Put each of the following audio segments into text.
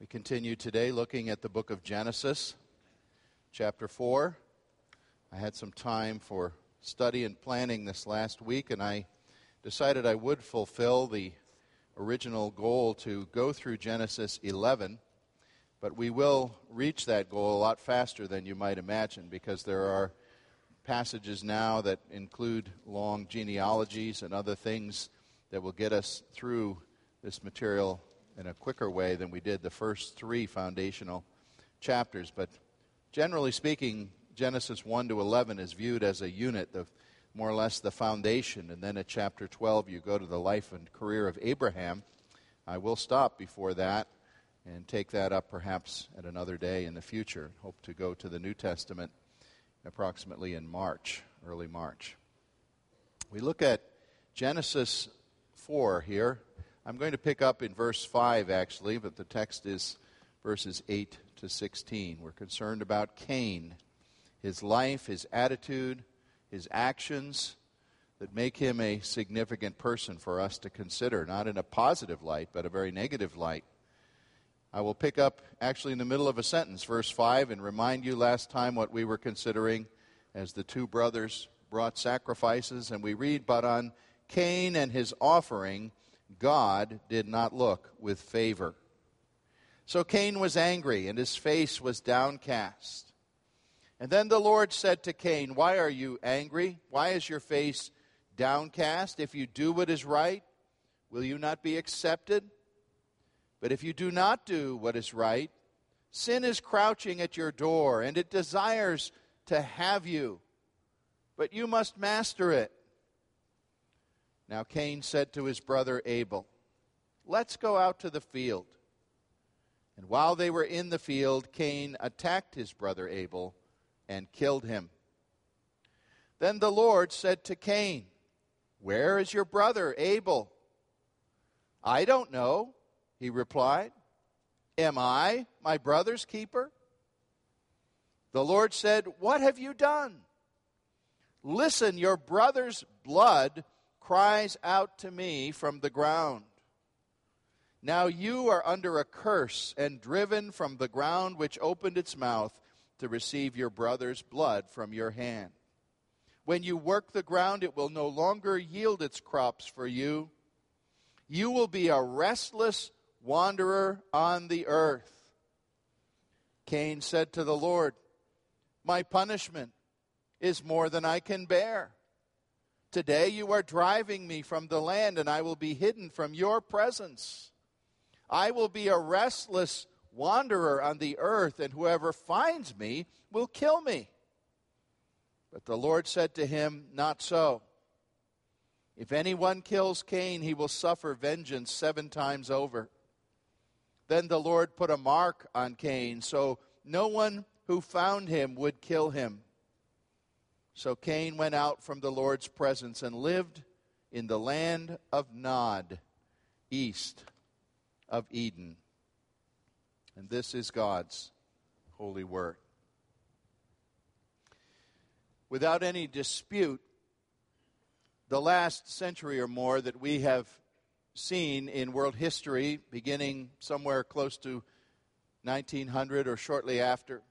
We continue today looking at the book of Genesis, chapter 4. I had some time for study and planning this last week, and I decided I would fulfill the original goal to go through Genesis 11, but we will reach that goal a lot faster than you might imagine because there are passages now that include long genealogies and other things that will get us through this material in a quicker way than we did the first three foundational chapters. But generally speaking, Genesis 1 to 11 is viewed as a unit, of more or less the foundation. And then at chapter 12, you go to the life and career of Abraham. I will stop before that and take that up perhaps at another day in the future. Hope to go to the New Testament approximately in March, early March. We look at Genesis 4 here. I'm going to pick up in verse 5 actually, but the text is verses 8 to 16. We're concerned about Cain, his life, his attitude, his actions that make him a significant person for us to consider, not in a positive light, but a very negative light. I will pick up actually in the middle of a sentence, verse 5, and remind you last time what we were considering as the two brothers brought sacrifices. And we read, But on Cain and his offering, God did not look with favor. So Cain was angry, and his face was downcast. And then the Lord said to Cain, Why are you angry? Why is your face downcast? If you do what is right, will you not be accepted? But if you do not do what is right, sin is crouching at your door, and it desires to have you, but you must master it. Now Cain said to his brother Abel, Let's go out to the field. And while they were in the field, Cain attacked his brother Abel and killed him. Then the Lord said to Cain, Where is your brother Abel? I don't know, he replied. Am I my brother's keeper? The Lord said, What have you done? Listen, your brother's blood cries out to me from the ground. Now you are under a curse and driven from the ground which opened its mouth to receive your brother's blood from your hand. When you work the ground, it will no longer yield its crops for you. You will be a restless wanderer on the earth. Cain said to the Lord, My punishment is more than I can bear. Today you are driving me from the land, and I will be hidden from your presence. I will be a restless wanderer on the earth, and whoever finds me will kill me. But the Lord said to him, Not so. If anyone kills Cain, he will suffer vengeance seven times over. Then the Lord put a mark on Cain, so no one who found him would kill him. So Cain went out from the Lord's presence and lived in the land of Nod, east of Eden. And this is God's holy word. Without any dispute, the last century or more that we have seen in world history, beginning somewhere close to 1900 or shortly after,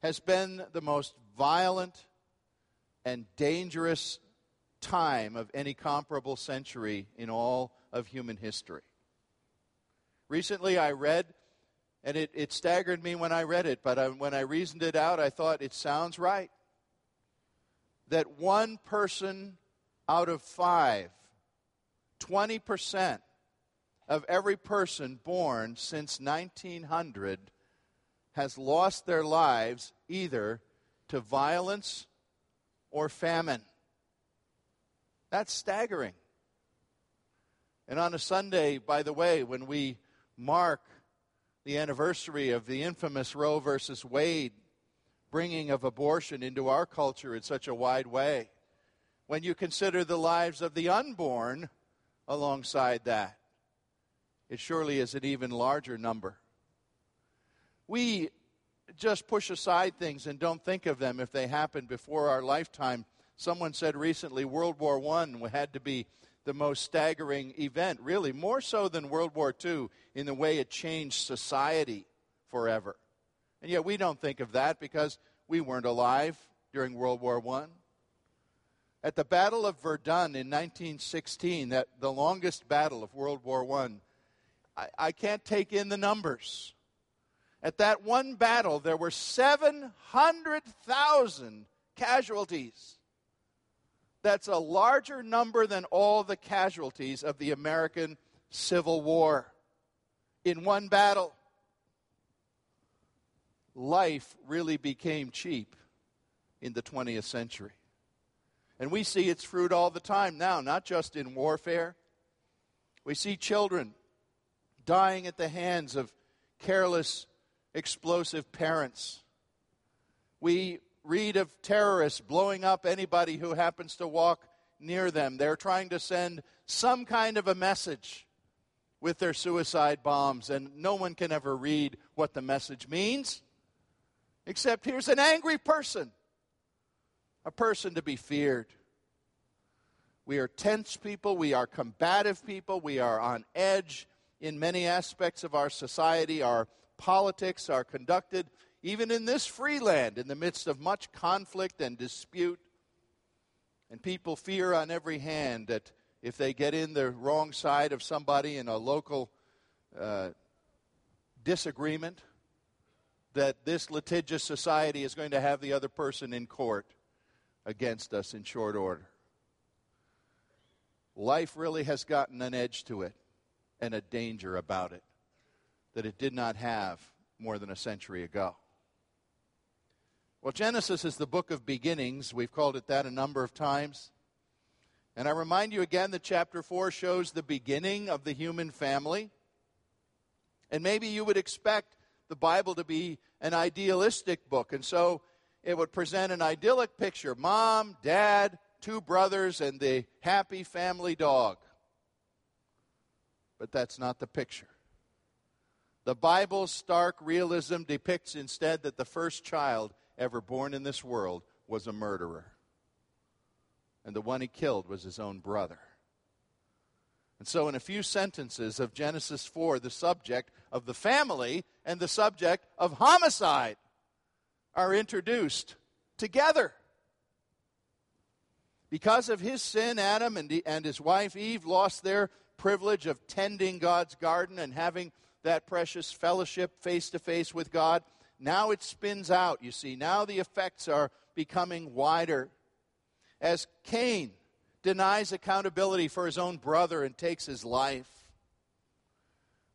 has been the most violent and dangerous time of any comparable century in all of human history. Recently, I read, and it, it staggered me when I read it, but I, when I reasoned it out, I thought it sounds right. That one person out of five, 20% of every person born since 1900, has lost their lives either to violence or famine. That's staggering. And on a Sunday, by the way, when we mark the anniversary of the infamous Roe versus Wade bringing of abortion into our culture in such a wide way, when you consider the lives of the unborn alongside that, it surely is an even larger number. We just push aside things and don't think of them if they happened before our lifetime. Someone said recently World War I had to be the most staggering event, really, more so than World War II in the way it changed society forever. And yet we don't think of that because we weren't alive during World War I. At the Battle of Verdun in 1916, that the longest battle of World War I, I, I can't take in the numbers. At that one battle, there were 700,000 casualties. That's a larger number than all the casualties of the American Civil War in one battle. Life really became cheap in the 20th century. And we see its fruit all the time now, not just in warfare. We see children dying at the hands of careless, explosive parents. We read of terrorists blowing up anybody who happens to walk near them. They're trying to send some kind of a message with their suicide bombs, and no one can ever read what the message means, except here's an angry person, a person to be feared. We are tense people, we are combative people, we are on edge in many aspects of our society. Our politics are conducted even in this free land, in the midst of much conflict and dispute. And people fear on every hand that if they get in the wrong side of somebody in a local uh, disagreement, that this litigious society is going to have the other person in court against us in short order. Life really has gotten an edge to it and a danger about it that it did not have more than a century ago. Well, Genesis is the book of beginnings. We've called it that a number of times. And I remind you again that chapter 4 shows the beginning of the human family. And maybe you would expect the Bible to be an idealistic book. And so it would present an idyllic picture mom, dad, two brothers, and the happy family dog. But that's not the picture. The Bible's stark realism depicts instead that the first child ever born in this world was a murderer. And the one he killed was his own brother. And so, in a few sentences of Genesis 4, the subject of the family and the subject of homicide are introduced together. Because of his sin, Adam and, his wife Eve lost their privilege of tending God's garden and having that precious fellowship face to face with God. Now it spins out, you see. Now the effects are becoming wider. As Cain denies accountability for his own brother and takes his life.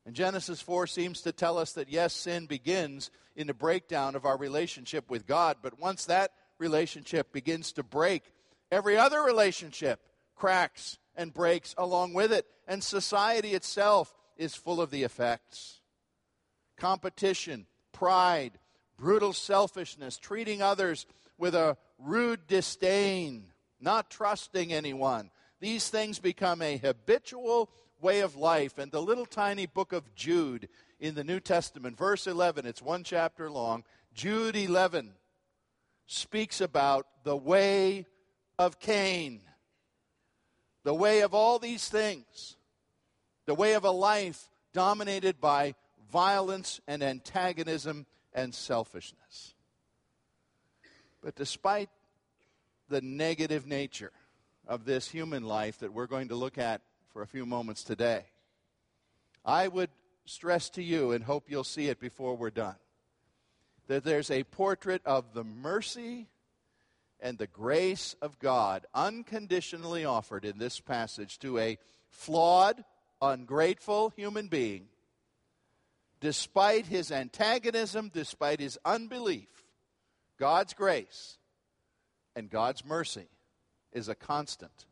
And Genesis 4 seems to tell us that yes, sin begins in the breakdown of our relationship with God, but once that relationship begins to break, every other relationship cracks and breaks along with it, and society itself is full of the effects. Competition, pride, brutal selfishness, treating others with a rude disdain, not trusting anyone. These things become a habitual way of life. And the little tiny book of Jude in the New Testament, verse 11, it's one chapter long, Jude 11 speaks about the way of Cain, the way of all these things, the way of a life dominated by violence and antagonism and selfishness. But despite the negative nature of this human life that we're going to look at for a few moments today, I would stress to you and hope you'll see it before we're done that there's a portrait of the mercy and the grace of God unconditionally offered in this passage to a flawed, ungrateful human being despite his antagonism, despite his unbelief, God's grace and God's mercy is a constant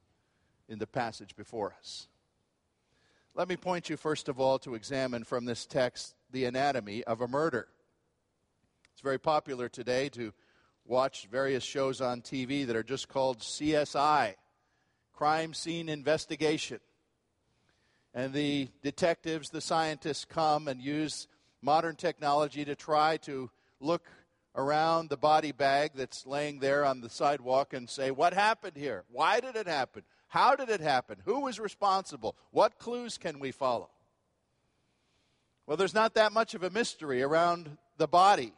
in the passage before us. Let me point you, first of all, to examine from this text the anatomy of a murder. It's very popular today to watch various shows on TV that are just called CSI, Crime Scene Investigation. And the detectives, the scientists come and use modern technology to try to look around the body bag that's laying there on the sidewalk and say, What happened here? Why did it happen? How did it happen? Who was responsible? What clues can we follow? Well, there's not that much of a mystery around the body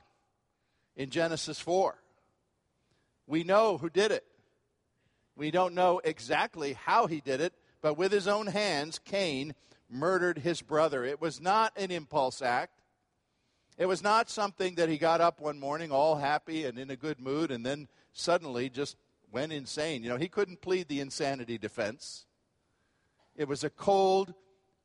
in Genesis 4. We know who did it. We don't know exactly how he did it, but with his own hands, Cain murdered his brother. It was not an impulse act. It was not something that he got up one morning all happy and in a good mood and then suddenly just went insane. You know, he couldn't plead the insanity defense. It was a cold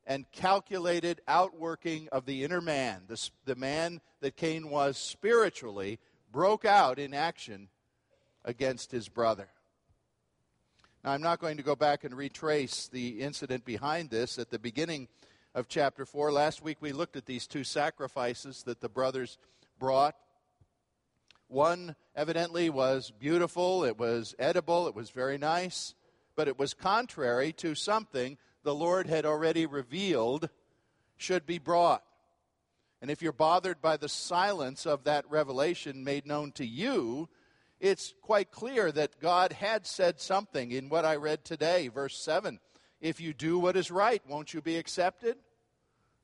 and calculated outworking of the inner man. The, the man that Cain was spiritually broke out in action against his brother. Now, I'm not going to go back and retrace the incident behind this at the beginning of chapter 4. Last week we looked at these two sacrifices that the brothers brought. One evidently was beautiful, it was edible, it was very nice, but it was contrary to something the Lord had already revealed should be brought. And if you're bothered by the silence of that revelation made known to you, it's quite clear that God had said something in what I read today, verse 7. If you do what is right, won't you be accepted?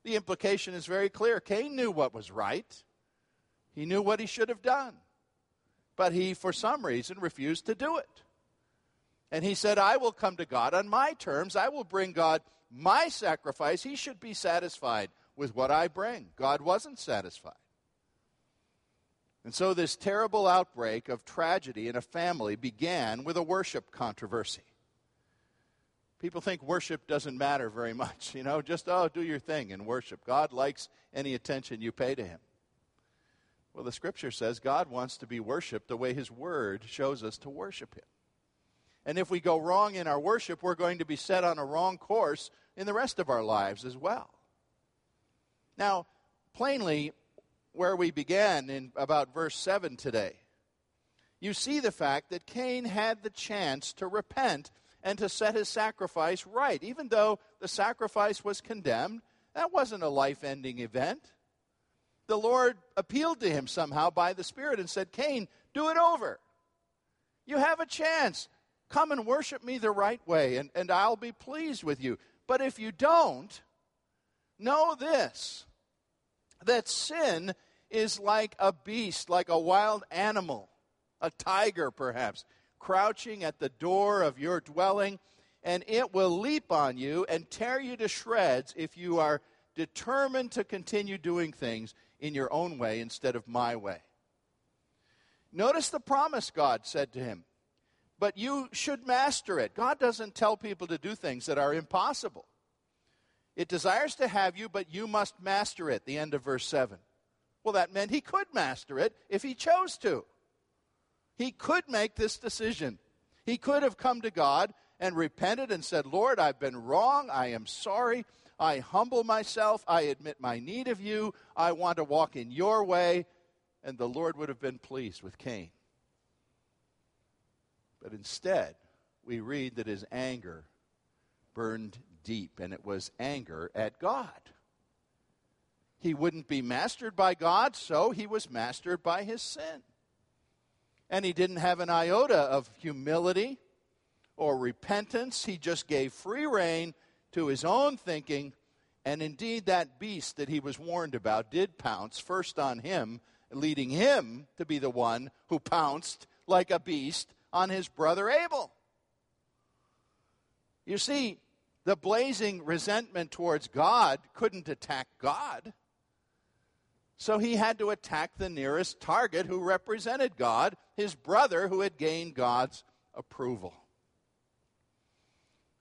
The implication is very clear. Cain knew what was right, he knew what he should have done. But he, for some reason, refused to do it. And he said, I will come to God on my terms. I will bring God my sacrifice. He should be satisfied with what I bring. God wasn't satisfied. And so this terrible outbreak of tragedy in a family began with a worship controversy. People think worship doesn't matter very much, you know, just, oh, do your thing in worship. God likes any attention you pay to Him. Well, the scripture says God wants to be worshiped the way His Word shows us to worship Him. And if we go wrong in our worship, we're going to be set on a wrong course in the rest of our lives as well. Now, plainly, where we began in about verse 7 today. You see the fact that Cain had the chance to repent and to set his sacrifice right. Even though the sacrifice was condemned, that wasn't a life ending event. The Lord appealed to him somehow by the Spirit and said, Cain, do it over. You have a chance. Come and worship me the right way, and, and I'll be pleased with you. But if you don't, know this that sin is like a beast, like a wild animal, a tiger perhaps, crouching at the door of your dwelling, and it will leap on you and tear you to shreds if you are determined to continue doing things in your own way instead of my way. Notice the promise God said to him, but you should master it. God doesn't tell people to do things that are impossible. It desires to have you, but you must master it. The end of verse 7. Well, that meant he could master it if he chose to. He could make this decision. He could have come to God and repented and said, Lord, I've been wrong. I am sorry. I humble myself. I admit my need of you. I want to walk in your way. And the Lord would have been pleased with Cain. But instead, we read that his anger burned deep, and it was anger at God. He wouldn't be mastered by God, so he was mastered by his sin. And he didn't have an iota of humility or repentance. He just gave free rein to his own thinking. And indeed, that beast that he was warned about did pounce first on him, leading him to be the one who pounced like a beast on his brother Abel. You see, the blazing resentment towards God couldn't attack God. So he had to attack the nearest target who represented God, his brother who had gained God's approval.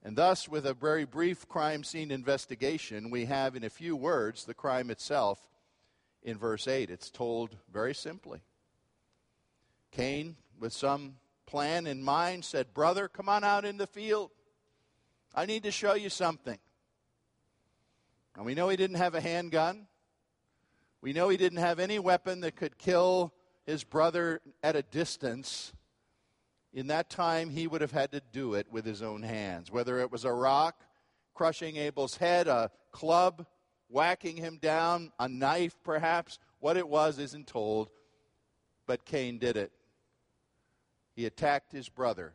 And thus, with a very brief crime scene investigation, we have in a few words the crime itself in verse 8. It's told very simply. Cain, with some plan in mind, said, Brother, come on out in the field. I need to show you something. And we know he didn't have a handgun. We know he didn't have any weapon that could kill his brother at a distance. In that time, he would have had to do it with his own hands, whether it was a rock crushing Abel's head, a club whacking him down, a knife perhaps. What it was isn't told, but Cain did it. He attacked his brother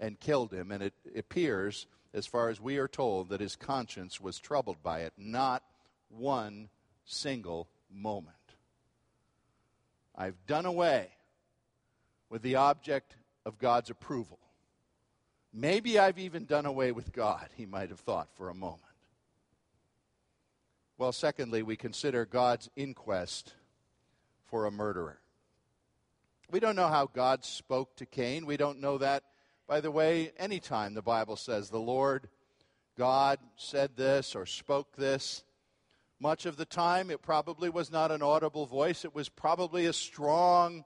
and killed him. And it appears, as far as we are told, that his conscience was troubled by it. Not one single moment. I've done away with the object of God's approval. Maybe I've even done away with God, he might have thought for a moment. Well, secondly, we consider God's inquest for a murderer. We don't know how God spoke to Cain. We don't know that, by the way, anytime the Bible says the Lord God said this or spoke this. Much of the time, it probably was not an audible voice. It was probably a strong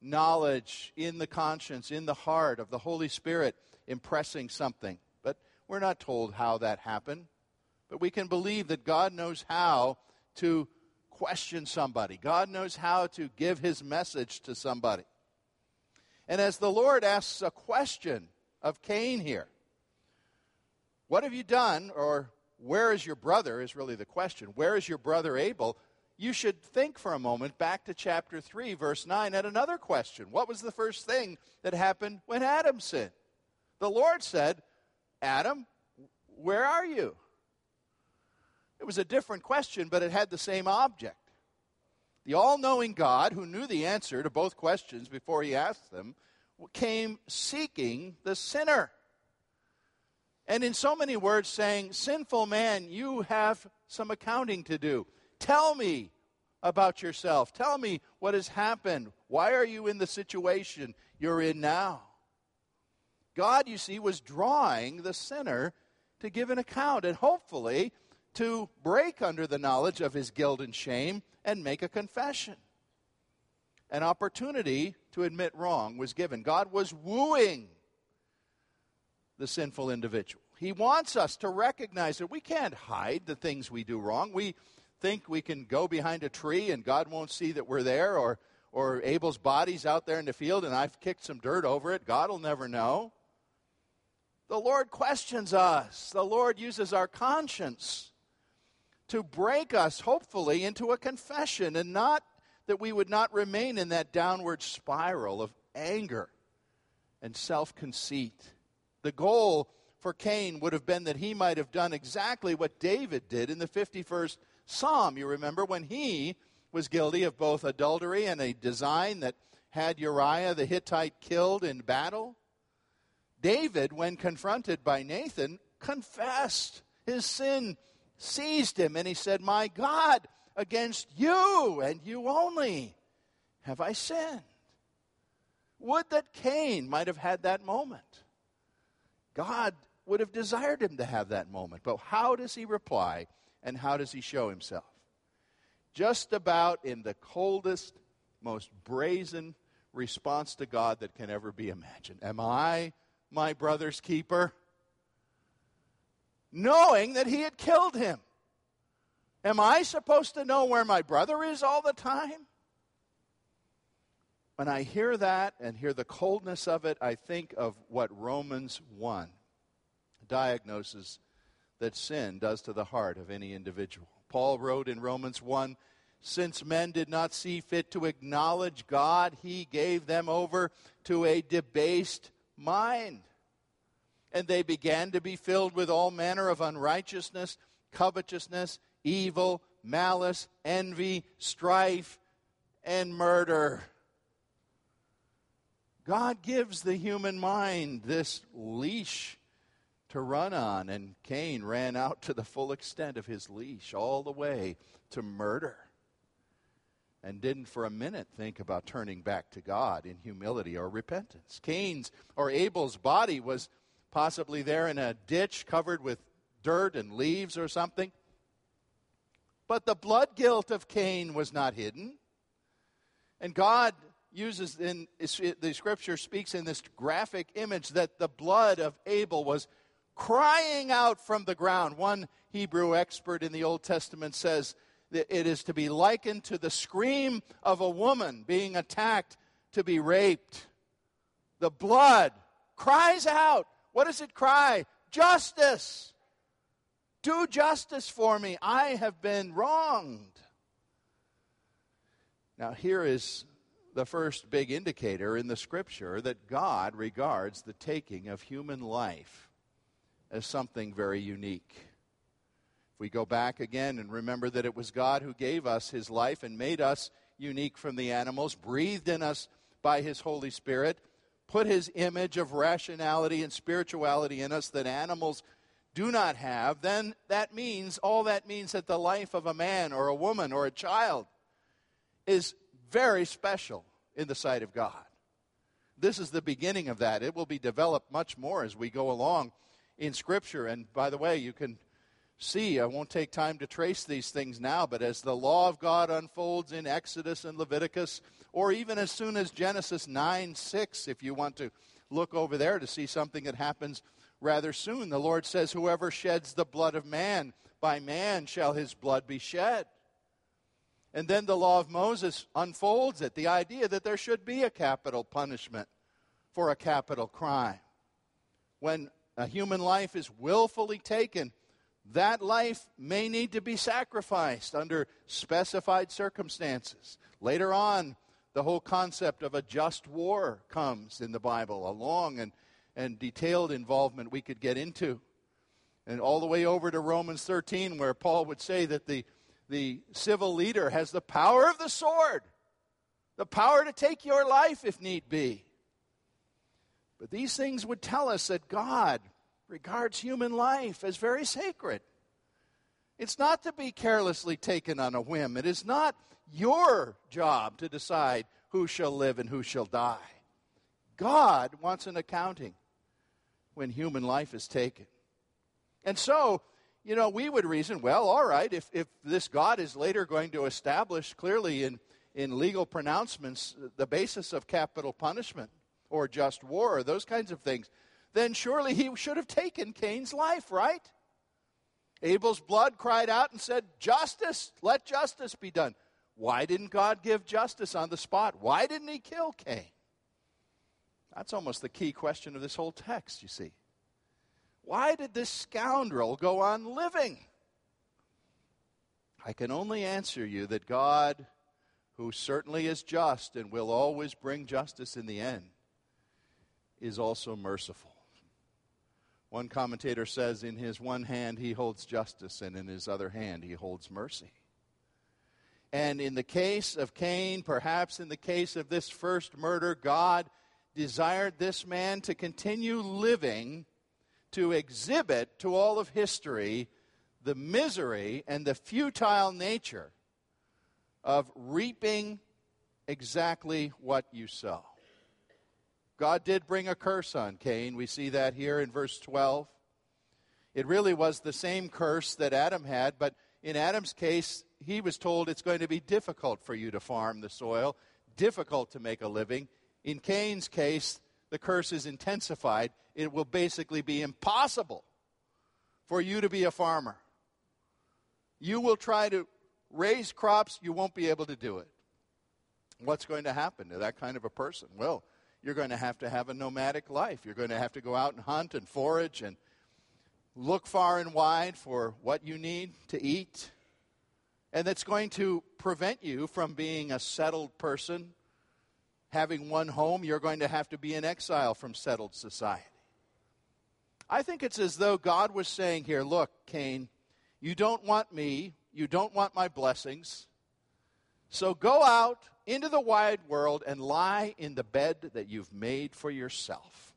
knowledge in the conscience, in the heart of the Holy Spirit impressing something. But we're not told how that happened. But we can believe that God knows how to question somebody, God knows how to give his message to somebody. And as the Lord asks a question of Cain here, what have you done, or where is your brother, is really the question. Where is your brother Abel? You should think for a moment back to chapter 3, verse 9, at another question. What was the first thing that happened when Adam sinned? The Lord said, Adam, where are you? It was a different question, but it had the same object. The all knowing God, who knew the answer to both questions before he asked them, came seeking the sinner. And in so many words, saying, Sinful man, you have some accounting to do. Tell me about yourself. Tell me what has happened. Why are you in the situation you're in now? God, you see, was drawing the sinner to give an account and hopefully to break under the knowledge of his guilt and shame and make a confession. An opportunity to admit wrong was given. God was wooing the sinful individual. He wants us to recognize that we can't hide the things we do wrong. We think we can go behind a tree and God won't see that we're there, or, or Abel's body's out there in the field and I've kicked some dirt over it. God will never know. The Lord questions us, the Lord uses our conscience to break us, hopefully, into a confession, and not that we would not remain in that downward spiral of anger and self conceit. The goal for Cain would have been that he might have done exactly what David did in the 51st Psalm. You remember when he was guilty of both adultery and a design that had Uriah the Hittite killed in battle? David, when confronted by Nathan, confessed his sin seized him and he said, My God, against you and you only have I sinned. Would that Cain might have had that moment. God would have desired him to have that moment. But how does he reply and how does he show himself? Just about in the coldest, most brazen response to God that can ever be imagined. Am I my brother's keeper? knowing that he had killed him. Am I supposed to know where my brother is all the time? When I hear that and hear the coldness of it, I think of what Romans 1 diagnoses that sin does to the heart of any individual. Paul wrote in Romans 1 Since men did not see fit to acknowledge God, he gave them over to a debased mind and they began to be filled with all manner of unrighteousness, covetousness, evil, malice, envy, strife, and murder. God gives the human mind this leash to run on, and Cain ran out to the full extent of his leash, all the way to murder, and didn't for a minute think about turning back to God in humility or repentance. Cain's or Abel's body was possibly there in a ditch covered with dirt and leaves or something. But the blood guilt of Cain was not hidden. And God uses in the scripture speaks in this graphic image that the blood of Abel was crying out from the ground. One Hebrew expert in the Old Testament says that it is to be likened to the scream of a woman being attacked to be raped. The blood cries out what does it cry? Justice. Do justice for me. I have been wronged. Now, here is the first big indicator in the scripture that God regards the taking of human life as something very unique. If we go back again and remember that it was God who gave us his life and made us unique from the animals, breathed in us by his Holy Spirit, put his image of rationality and spirituality in us that animals do not have, then that means, all that means that the life of a man or a woman or a child is very special in the sight of God. This is the beginning of that. It will be developed much more as we go along in Scripture. And by the way, you can see, I won't take time to trace these things now, but as the law of God unfolds in Exodus and Leviticus, or even as soon as Genesis 9 6, if you want to look over there to see something that happens rather soon. The Lord says, Whoever sheds the blood of man, by man shall his blood be shed. And then the law of Moses unfolds it the idea that there should be a capital punishment for a capital crime. When a human life is willfully taken, that life may need to be sacrificed under specified circumstances. Later on, the whole concept of a just war comes in the Bible, a long and and detailed involvement we could get into. And all the way over to Romans 13, where Paul would say that the, the civil leader has the power of the sword, the power to take your life if need be. But these things would tell us that God regards human life as very sacred. It's not to be carelessly taken on a whim. It is not your job to decide who shall live and who shall die. God wants an accounting when human life is taken. And so, you know, we would reason, well, all right, if, if this God is later going to establish clearly in, in legal pronouncements the basis of capital punishment or just war or those kinds of things, then surely he should have taken Cain's life, right? Abel's blood cried out and said, Justice, let justice be done. Why didn't God give justice on the spot? Why didn't he kill Cain? That's almost the key question of this whole text, you see. Why did this scoundrel go on living? I can only answer you that God, who certainly is just and will always bring justice in the end, is also merciful. One commentator says, In his one hand he holds justice, and in his other hand he holds mercy. And in the case of Cain, perhaps in the case of this first murder, God desired this man to continue living to exhibit to all of history the misery and the futile nature of reaping exactly what you sow. God did bring a curse on Cain. We see that here in verse 12. It really was the same curse that Adam had, but in Adam's case, he was told it's going to be difficult for you to farm the soil, difficult to make a living. In Cain's case, the curse is intensified. It will basically be impossible for you to be a farmer. You will try to raise crops, you won't be able to do it. What's going to happen to that kind of a person? Well, you're going to have to have a nomadic life. You're going to have to go out and hunt and forage and look far and wide for what you need to eat. And that's going to prevent you from being a settled person having one home, you're going to have to be in exile from settled society. I think it's as though God was saying here, look, Cain, you don't want me, you don't want my blessings. So go out into the wide world and lie in the bed that you've made for yourself.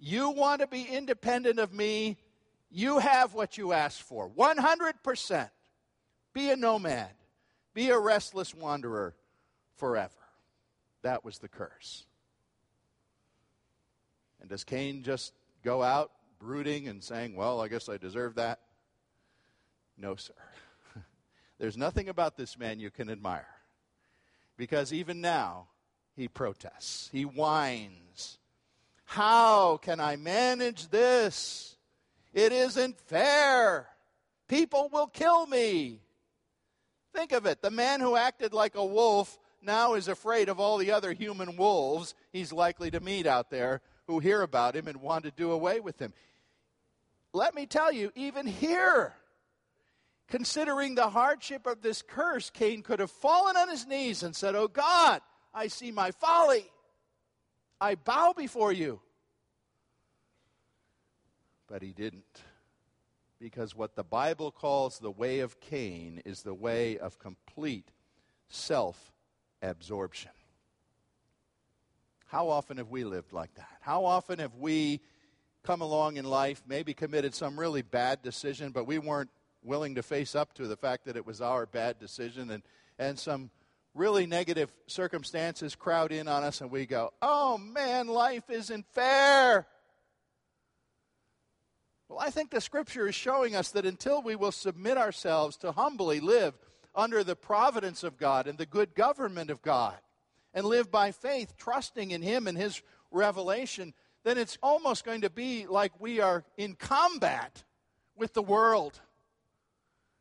You want to be independent of me, you have what you asked for 100%. Be a nomad, be a restless wanderer forever. That was the curse. And does Cain just go out brooding and saying, Well, I guess I deserve that? No, sir. There's nothing about this man you can admire. Because even now, he protests, he whines. How can I manage this? It isn't fair. People will kill me. Think of it. The man who acted like a wolf now is afraid of all the other human wolves he's likely to meet out there who hear about him and want to do away with him. Let me tell you, even here, considering the hardship of this curse, Cain could have fallen on his knees and said, Oh God, I see my folly. I bow before you. But he didn't. Because what the Bible calls the way of Cain is the way of complete self absorption. How often have we lived like that? How often have we come along in life, maybe committed some really bad decision, but we weren't willing to face up to the fact that it was our bad decision, and, and some really negative circumstances crowd in on us, and we go, oh man, life isn't fair. Well, I think the scripture is showing us that until we will submit ourselves to humbly live under the providence of God and the good government of God, and live by faith, trusting in Him and His revelation, then it's almost going to be like we are in combat with the world.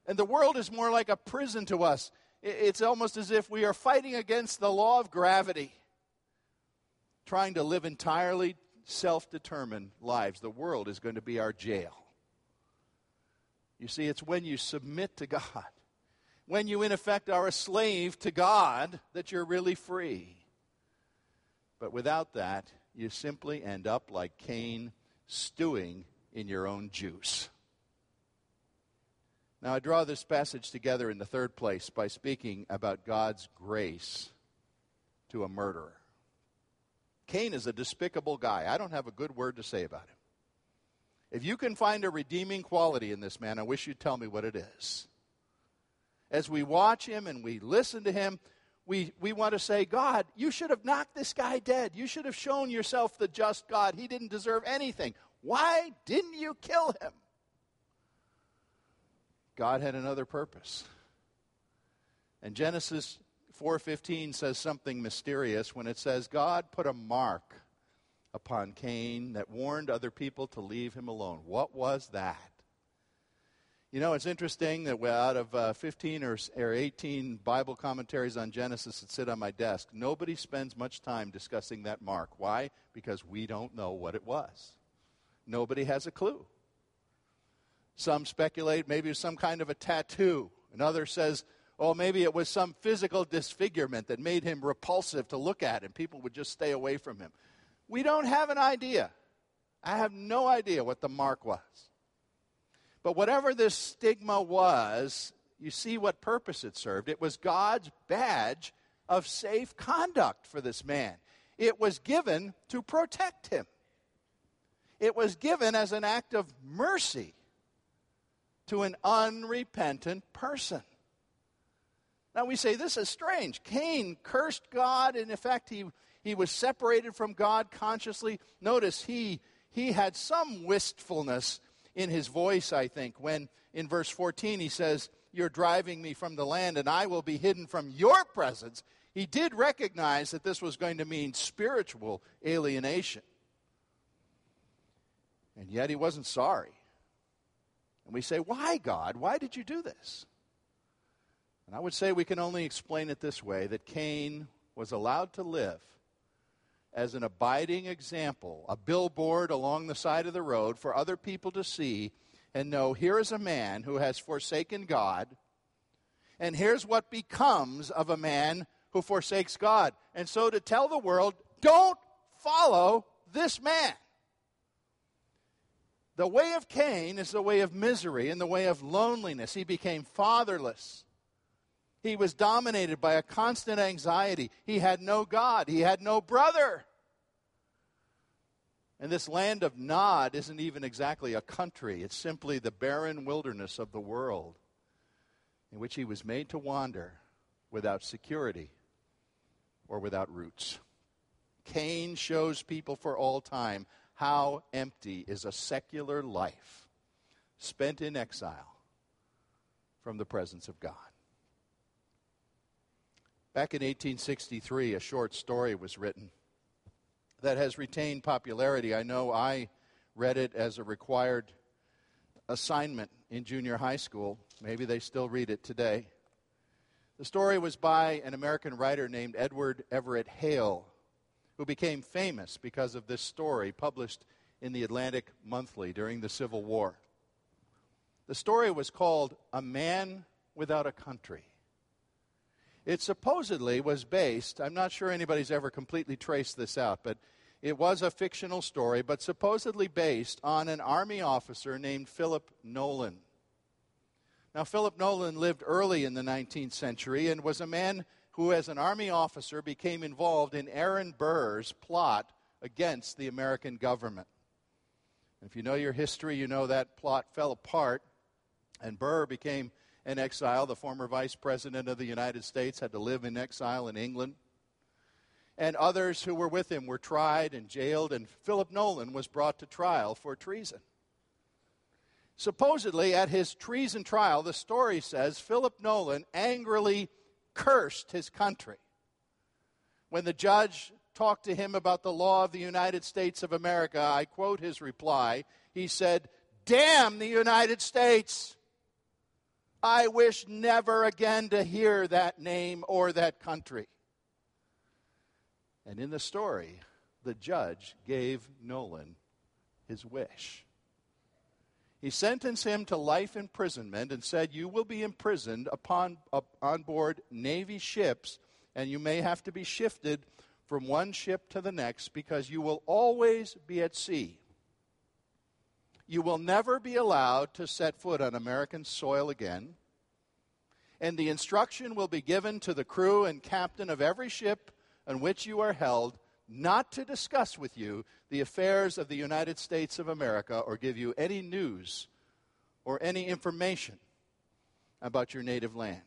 And the world is more like a prison to us. It's almost as if we are fighting against the law of gravity, trying to live entirely self determined lives. The world is going to be our jail. You see, it's when you submit to God when you, in effect, are a slave to God that you're really free. But without that, you simply end up like Cain, stewing in your own juice. Now, I draw this passage together in the third place by speaking about God's grace to a murderer. Cain is a despicable guy. I don't have a good word to say about him. If you can find a redeeming quality in this man, I wish you'd tell me what it is as we watch him and we listen to him, we, we want to say, God, you should have knocked this guy dead. You should have shown yourself the just God. He didn't deserve anything. Why didn't you kill him? God had another purpose. And Genesis 4:15 says something mysterious when it says God put a mark upon Cain that warned other people to leave him alone. What was that? You know, it's interesting that out of uh, 15 or, or 18 Bible commentaries on Genesis that sit on my desk, nobody spends much time discussing that mark. Why? Because we don't know what it was. Nobody has a clue. Some speculate maybe it was some kind of a tattoo. Another says, oh, maybe it was some physical disfigurement that made him repulsive to look at, and people would just stay away from him. We don't have an idea. I have no idea what the mark was. But whatever this stigma was, you see what purpose it served. It was God's badge of safe conduct for this man. It was given to protect him. It was given as an act of mercy to an unrepentant person. Now we say this is strange. Cain cursed God. In effect, he, he was separated from God consciously. Notice he, he had some wistfulness in his voice, I think, when in verse 14 he says, You're driving me from the land, and I will be hidden from your presence. He did recognize that this was going to mean spiritual alienation. And yet he wasn't sorry. And we say, Why, God? Why did you do this? And I would say we can only explain it this way that Cain was allowed to live as an abiding example, a billboard along the side of the road for other people to see and know here is a man who has forsaken God, and here's what becomes of a man who forsakes God. And so to tell the world, don't follow this man. The way of Cain is the way of misery and the way of loneliness. He became fatherless. He was dominated by a constant anxiety. He had no God. He had no brother. And this land of Nod isn't even exactly a country, it's simply the barren wilderness of the world in which he was made to wander without security or without roots. Cain shows people for all time how empty is a secular life spent in exile from the presence of God. Back in 1863, a short story was written that has retained popularity. I know I read it as a required assignment in junior high school. Maybe they still read it today. The story was by an American writer named Edward Everett Hale, who became famous because of this story published in the Atlantic Monthly during the Civil War. The story was called A Man Without a Country. It supposedly was based, I'm not sure anybody's ever completely traced this out, but it was a fictional story, but supposedly based on an army officer named Philip Nolan. Now, Philip Nolan lived early in the 19th century and was a man who, as an army officer, became involved in Aaron Burr's plot against the American government. If you know your history, you know that plot fell apart, and Burr became in exile. The former vice president of the United States had to live in exile in England. And others who were with him were tried and jailed, and Philip Nolan was brought to trial for treason. Supposedly, at his treason trial, the story says Philip Nolan angrily cursed his country. When the judge talked to him about the law of the United States of America, I quote his reply. He said, Damn the United States! I wish never again to hear that name or that country. And in the story, the judge gave Nolan his wish. He sentenced him to life imprisonment and said, You will be imprisoned upon, up, on board Navy ships, and you may have to be shifted from one ship to the next because you will always be at sea. You will never be allowed to set foot on American soil again. And the instruction will be given to the crew and captain of every ship on which you are held not to discuss with you the affairs of the United States of America or give you any news or any information about your native land.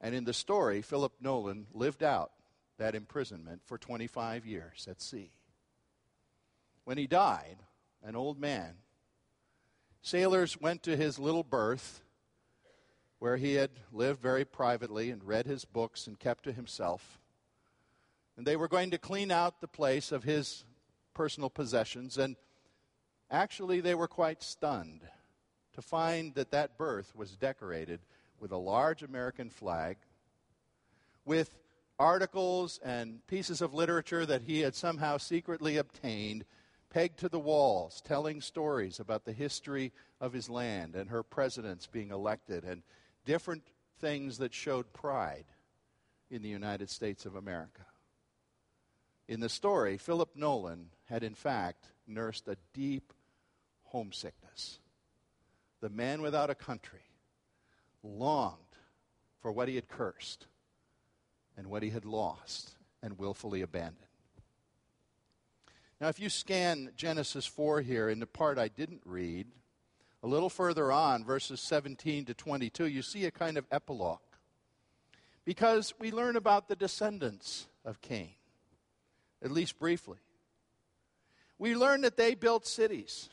And in the story, Philip Nolan lived out that imprisonment for 25 years at sea. When he died, an old man. Sailors went to his little berth where he had lived very privately and read his books and kept to himself. And they were going to clean out the place of his personal possessions. And actually, they were quite stunned to find that that berth was decorated with a large American flag, with articles and pieces of literature that he had somehow secretly obtained pegged to the walls, telling stories about the history of his land and her presidents being elected and different things that showed pride in the United States of America. In the story, Philip Nolan had in fact nursed a deep homesickness. The man without a country longed for what he had cursed and what he had lost and willfully abandoned. Now, if you scan Genesis 4 here in the part I didn't read, a little further on, verses 17 to 22, you see a kind of epilogue. Because we learn about the descendants of Cain, at least briefly. We learn that they built cities,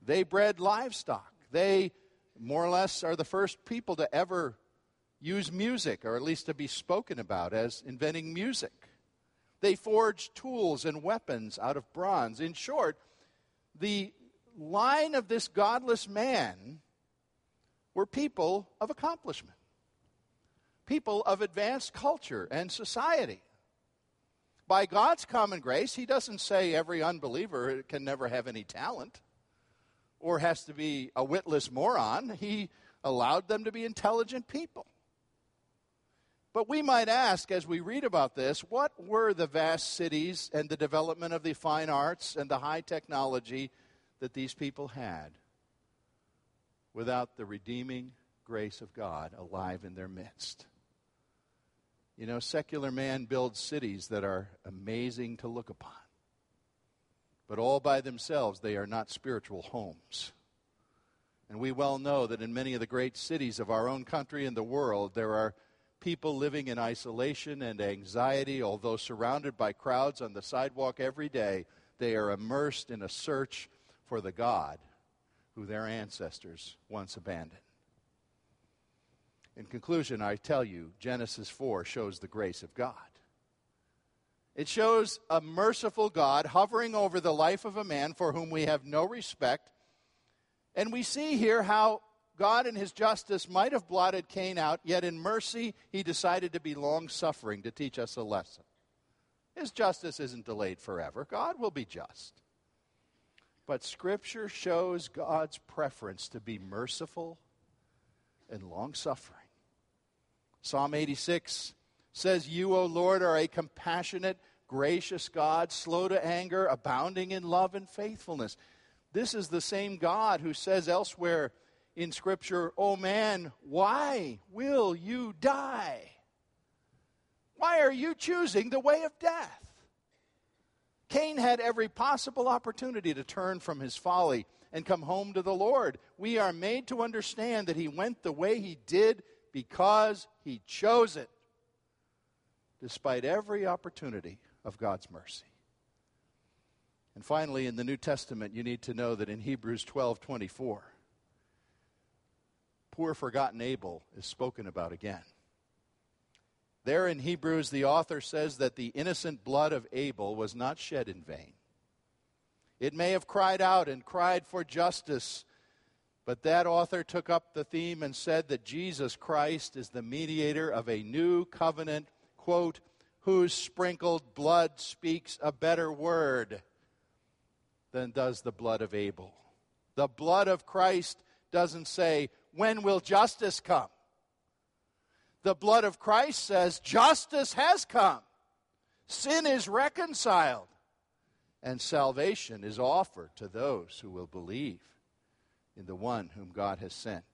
they bred livestock, they more or less are the first people to ever use music, or at least to be spoken about as inventing music. They forged tools and weapons out of bronze. In short, the line of this godless man were people of accomplishment, people of advanced culture and society. By God's common grace, He doesn't say every unbeliever can never have any talent or has to be a witless moron. He allowed them to be intelligent people. But we might ask, as we read about this, what were the vast cities and the development of the fine arts and the high technology that these people had without the redeeming grace of God alive in their midst? You know, secular man builds cities that are amazing to look upon. But all by themselves, they are not spiritual homes. And we well know that in many of the great cities of our own country and the world, there are people living in isolation and anxiety, although surrounded by crowds on the sidewalk every day, they are immersed in a search for the God who their ancestors once abandoned. In conclusion, I tell you, Genesis 4 shows the grace of God. It shows a merciful God hovering over the life of a man for whom we have no respect. And we see here how God, in his justice, might have blotted Cain out, yet in mercy, he decided to be long suffering to teach us a lesson. His justice isn't delayed forever, God will be just. But Scripture shows God's preference to be merciful and long suffering Psalm 86 says, You, O Lord, are a compassionate, gracious God, slow to anger, abounding in love and faithfulness. This is the same God who says elsewhere in Scripture, Oh man, why will you die? Why are you choosing the way of death? Cain had every possible opportunity to turn from his folly and come home to the Lord. We are made to understand that he went the way he did because he chose it, despite every opportunity of God's mercy. And finally, in the New Testament, you need to know that in Hebrews 12 24, poor forgotten Abel is spoken about again. There in Hebrews, the author says that the innocent blood of Abel was not shed in vain. It may have cried out and cried for justice, but that author took up the theme and said that Jesus Christ is the mediator of a new covenant, quote, whose sprinkled blood speaks a better word than does the blood of Abel. The blood of Christ doesn't say, When will justice come? the blood of Christ says justice has come, sin is reconciled, and salvation is offered to those who will believe in the one whom God has sent.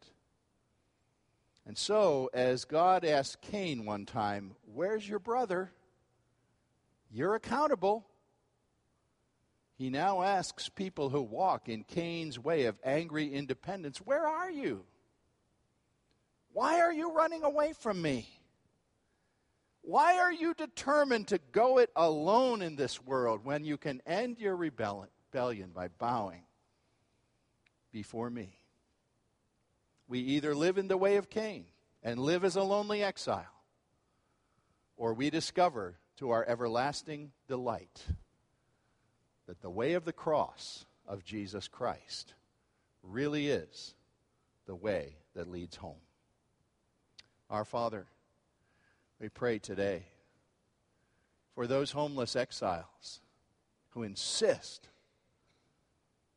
And so, as God asked Cain one time, Where's your brother? You're accountable. He now asks people who walk in Cain's way of angry independence, Where are you? Why are you running away from me? Why are you determined to go it alone in this world when you can end your rebellion by bowing before me? We either live in the way of Cain and live as a lonely exile, or we discover to our everlasting delight that the way of the cross of Jesus Christ really is the way that leads home. Our Father, we pray today for those homeless exiles who insist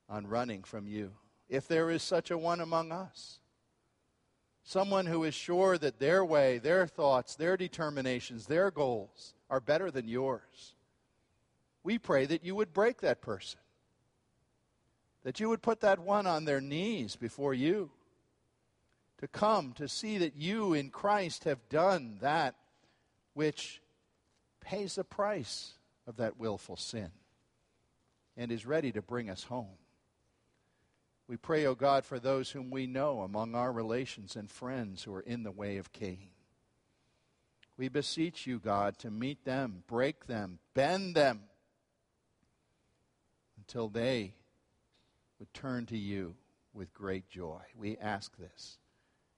on running from you. If there is such a one among us, someone who is sure that their way, their thoughts, their determinations, their goals are better than yours, we pray that you would break that person, that you would put that one on their knees before you to come to see that you in Christ have done that which pays the price of that willful sin and is ready to bring us home. We pray, O oh God, for those whom we know among our relations and friends who are in the way of Cain. We beseech you, God, to meet them, break them, bend them until they would turn to you with great joy. We ask this